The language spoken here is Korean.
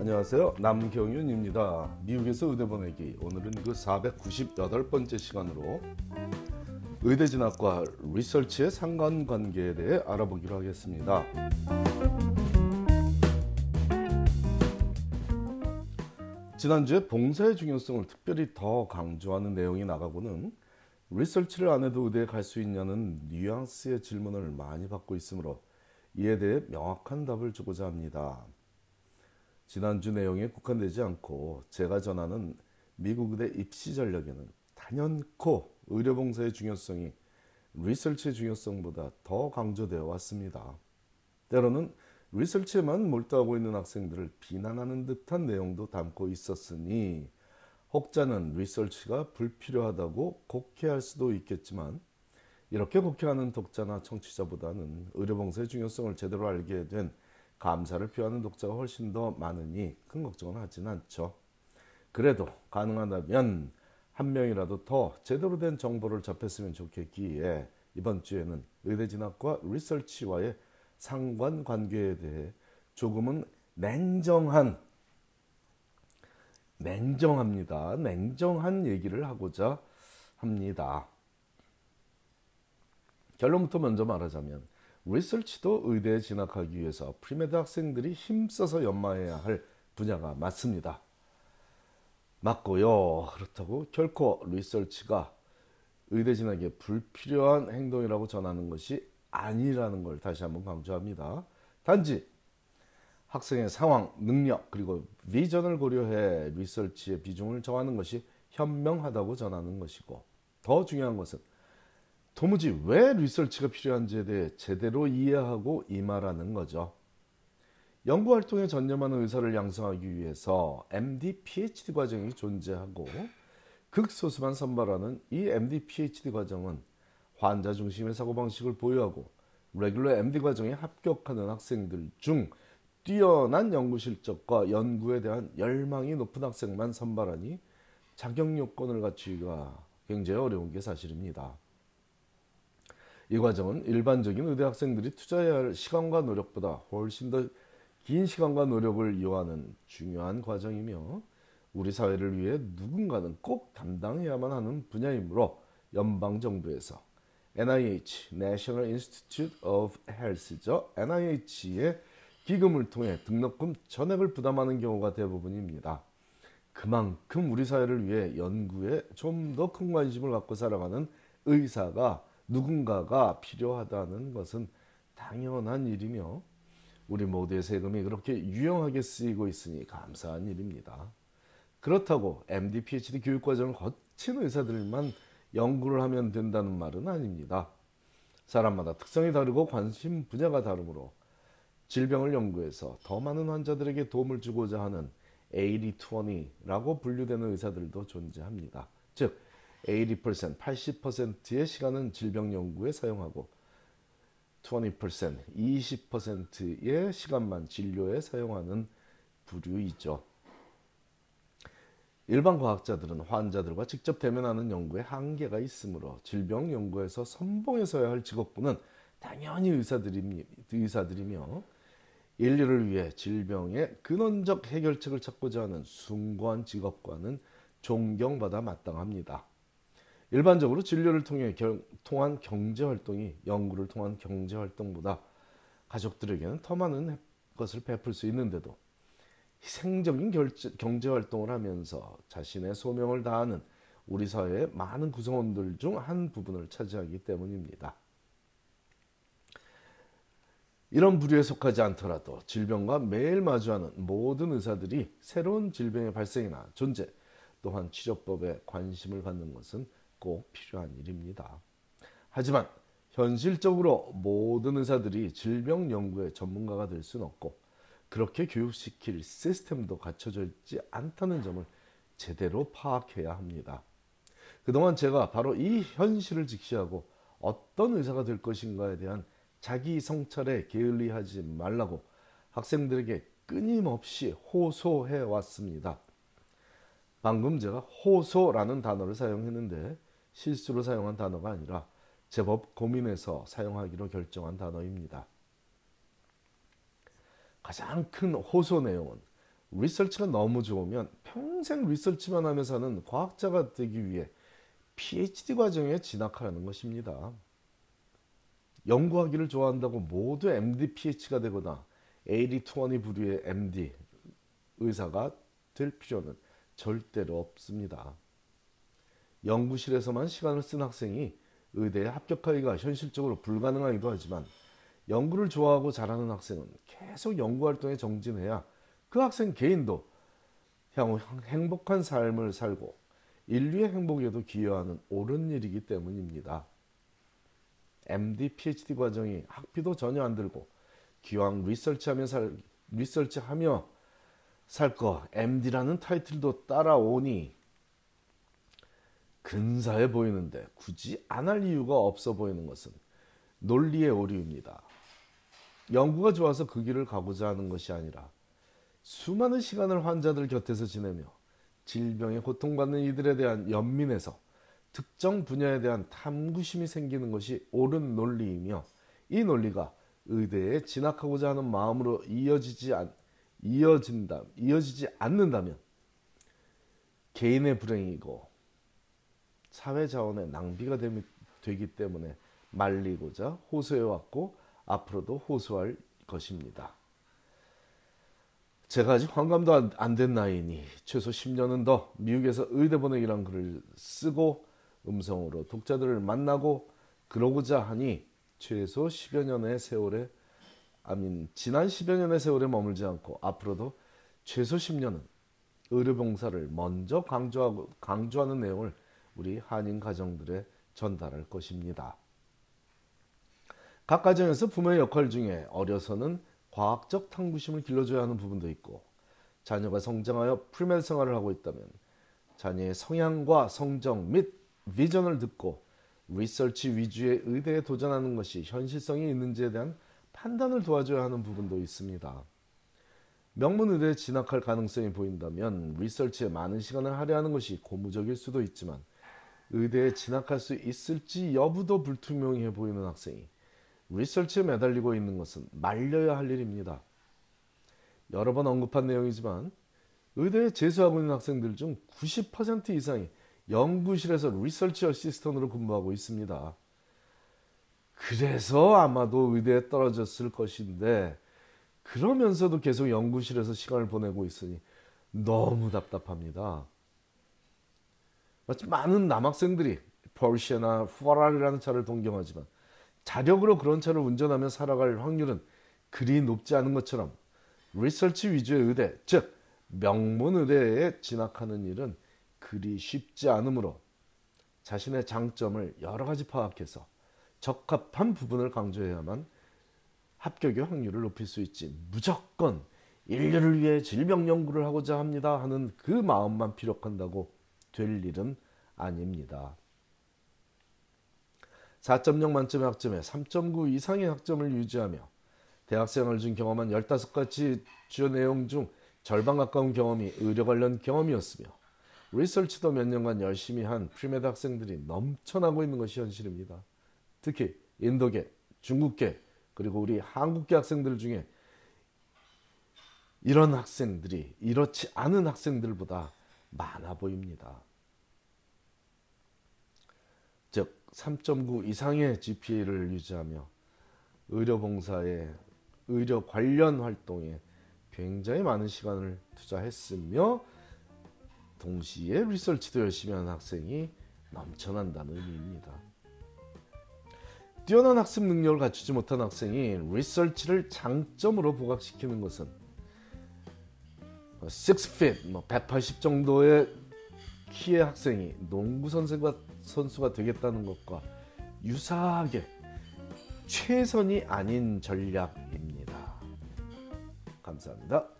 안녕하세요. 남경윤입니다. 미국에서 의대 보내기. 오늘은 그 498번째 시간으로 의대 진학과 리서치의 상관관계에 대해 알아보기로 하겠습니다. 지난주에 봉사의 중요성을 특별히 더 강조하는 내용이 나가고는 리서치를 안 해도 의대에 갈 수 있냐는 뉘앙스의 질문을 많이 받고 있으므로 이에 대해 명확한 답을 주고자 합니다. 지난주 내용에 국한되지 않고 제가 전하는 미국 의대 입시 전략에는 단연코 의료봉사의 중요성이 리서치의 중요성보다 더 강조되어 왔습니다. 때로는 리서치에만 몰두하고 있는 학생들을 비난하는 듯한 내용도 담고 있었으니 혹자는 리서치가 불필요하다고 곡해할 수도 있겠지만 이렇게 곡해하는 독자나 청취자보다는 의료봉사의 중요성을 제대로 알게 된 감사를 표하는 독자가 훨씬 더 많으니 큰 걱정은 하진 않죠. 그래도 가능하다면 한 명이라도 더 제대로 된 정보를 접했으면 좋겠기에 이번 주에는 의대 진학과 리서치와의 상관 관계에 대해 조금은 냉정한 냉정합니다. 냉정한 얘기를 하고자 합니다. 결론부터 먼저 말하자면 리서치도 의대에 진학하기 위해서 pre-med 학생들이 힘써서 연마해야 할 분야가 맞습니다. 맞고요. 그렇다고 결코 리서치가 의대 진학에 불필요한 행동이라고 전하는 것이 아니라는 걸 다시 한번 강조합니다. 단지 학생의 상황, 능력 그리고 비전을 고려해 리서치의 비중을 정하는 것이 현명하다고 전하는 것이고 더 중요한 것은 도무지 왜 리서치가 필요한지에 대해 제대로 이해하고 임하라는 거죠. 연구 활동에 전념하는 의사를 양성하기 위해서 MD, PhD 과정이 존재하고 극소수만 선발하는 이 MD, PhD 과정은 환자 중심의 사고방식을 보유하고 레귤러 MD 과정에 합격하는 학생들 중 뛰어난 연구 실적과 연구에 대한 열망이 높은 학생만 선발하니 자격 요건을 갖추기가 굉장히 어려운 게 사실입니다. 이 과정은 일반적인 의대 학생들이 투자해야 할 시간과 노력보다 훨씬 더 긴 시간과 노력을 요하는 중요한 과정이며 우리 사회를 위해 누군가는 꼭 담당해야만 하는 분야이므로 연방 정부에서 NIH (National Institute of Health죠) NIH의 기금을 통해 등록금 전액을 부담하는 경우가 대부분입니다. 그만큼 우리 사회를 위해 연구에 좀 더 큰 관심을 갖고 살아가는 의사가 누군가가 필요하다는 것은 당연한 일이며 우리 모두의 세금이 그렇게 유용하게 쓰이고 있으니 감사한 일입니다. 그렇다고 MD, PhD 교육 과정을 거친 의사들만 연구를 하면 된다는 말은 아닙니다. 사람마다 특성이 다르고 관심 분야가 다르므로 질병을 연구해서 더 많은 환자들에게 도움을 주고자 하는 80-20라고 분류되는 의사들도 존재합니다. 즉, 80% 80%의 시간은 질병 연구에 사용하고 20% 20%의 시간만 진료에 사용하는 부류이죠. 일반 과학자들은 환자들과 직접 대면하는 연구에 한계가 있으므로 질병 연구에서 선봉에서야 할 직업군은 당연히 의사들이며 인류를 위해 질병의 근원적 해결책을 찾고자 하는 숭고한 직업과는 존경받아 마땅합니다. 일반적으로 진료를 통해 경, 통한 경제 활동이 연구를 통한 경제 활동보다 가족들에게는 더 많은 것을 베풀 수 있는데도 희생적인 결제, 경제 활동을 하면서 자신의 소명을 다하는 우리 사회의 많은 구성원들 중 한 부분을 차지하기 때문입니다. 이런 부류에 속하지 않더라도 질병과 매일 마주하는 모든 의사들이 새로운 질병의 발생이나 존재 또한 치료법에 관심을 갖는 것은 꼭 필요한 일입니다. 하지만 현실적으로 모든 의사들이 질병 연구의 전문가가 될 수는 없고 그렇게 교육시킬 시스템도 갖춰져 있지 않다는 점을 제대로 파악해야 합니다. 그동안 제가 바로 이 현실을 직시하고 어떤 의사가 될 것인가에 대한 자기 성찰에 게을리하지 말라고 학생들에게 끊임없이 호소해 왔습니다. 방금 제가 호소라는 단어를 사용했는데 실수로 사용한 단어가 아니라 제법 고민해서 사용하기로 결정한 단어입니다. 가장 큰 호소 내용은 리서치가 너무 좋으면 평생 리서치만 하면서 는 과학자가 되기 위해 PhD 과정에 진학하라는 것입니다. 연구하기를 좋아한다고 모두 MD, Ph가 되거나 80-20 부류의 MD 의사가 될 필요는 절대로 없습니다. 연구실에서만 시간을 쓴 학생이 의대에 합격하기가 현실적으로 불가능하기도 하지만 연구를 좋아하고 잘하는 학생은 계속 연구 활동에 정진해야 그 학생 개인도 향후 행복한 삶을 살고 인류의 행복에도 기여하는 옳은 일이기 때문입니다. MD, PhD 과정이 학비도 전혀 안 들고 기왕 리서치하며 살 리서치하며 살 거 MD라는 타이틀도 따라오니 근사해 보이는데 굳이 안 할 이유가 없어 보이는 것은 논리의 오류입니다. 연구가 좋아서 그 길을 가고자 하는 것이 아니라 수많은 시간을 환자들 곁에서 지내며 질병에 고통받는 이들에 대한 연민에서 특정 분야에 대한 탐구심이 생기는 것이 옳은 논리이며 이 논리가 의대에 진학하고자 하는 마음으로 이어지지 않, 이어진다, 이어지지 않는다면 개인의 불행이고 사회 자원의 낭비가 되기 때문에 말리고자 호소해왔고 앞으로도 호소할 것입니다. 제가 아직 환감도 안된 나이니 최소 10년은 더 미국에서 의대 보내기란 글을 쓰고 음성으로 독자들을 만나고 그러고자 하니 최소 10여 년의 세월에 아민 지난 10여 년의 세월에 머물지 않고 앞으로도 최소 10년은 의료 봉사를 먼저 강조하고 강조하는 내용을 우리 한인 가정들에 전달할 것입니다. 각 가정에서 부모의 역할 중에 어려서는 과학적 탐구심을 길러줘야 하는 부분도 있고 자녀가 성장하여 premed 생활을 하고 있다면 자녀의 성향과 성정 및 비전을 듣고 리서치 위주의 의대에 도전하는 것이 현실성이 있는지에 대한 판단을 도와줘야 하는 부분도 있습니다. 명문 의대에 진학할 가능성이 보인다면 리서치에 많은 시간을 할애하는 것이 고무적일 수도 있지만 의대에 진학할 수 있을지 여부도 불투명해 보이는 학생이 리서치에 매달리고 있는 것은 말려야 할 일입니다. 여러 번 언급한 내용이지만 의대에 재수하고 있는 학생들 중 90% 이상이 연구실에서 리서치 어시스턴으로 근무하고 있습니다. 그래서 아마도 의대에 떨어졌을 것인데 그러면서도 계속 연구실에서 시간을 보내고 있으니 너무 답답합니다. 마치 많은 남학생들이 포르쉐나 후아라리라는 차를 동경하지만 자력으로 그런 차를 운전하며 살아갈 확률은 그리 높지 않은 것처럼 리서치 위주의 의대, 즉 명문 의대에 진학하는 일은 그리 쉽지 않으므로 자신의 장점을 여러 가지 파악해서 적합한 부분을 강조해야만 합격의 확률을 높일 수 있지. 무조건 인류를 위해 질병 연구를 하고자 합니다 하는 그 마음만 피력한다고 될 일은 아닙니다. 4.0 만점의 학점에 3.9 이상의 학점을 유지하며 대학생활 중 경험한 15가지 주요 내용 중 절반 가까운 경험이 의료 관련 경험이었으며 리서치도 몇 년간 열심히 한 premed 학생들이 넘쳐나고 있는 것이 현실입니다. 특히 인도계, 중국계, 그리고 우리 한국계 학생들 중에 이런 학생들이 이렇지 않은 학생들보다 많아 보입니다. 즉, 3.9 이상의 GPA를 유지하며 의료봉사에 의료 관련 활동에 굉장히 많은 시간을 투자했으며 동시에 리서치도 열심히 하는 학생이 넘쳐난다는 의미입니다. 뛰어난 학습 능력을 갖추지 못한 학생이 리서치를 장점으로 부각시키는 것은 6feet, 뭐180 정도의 키의 학생이 농구 선수가, 선수가 되겠다는 것과 유사하게 최선이 아닌 전략입니다. 감사합니다.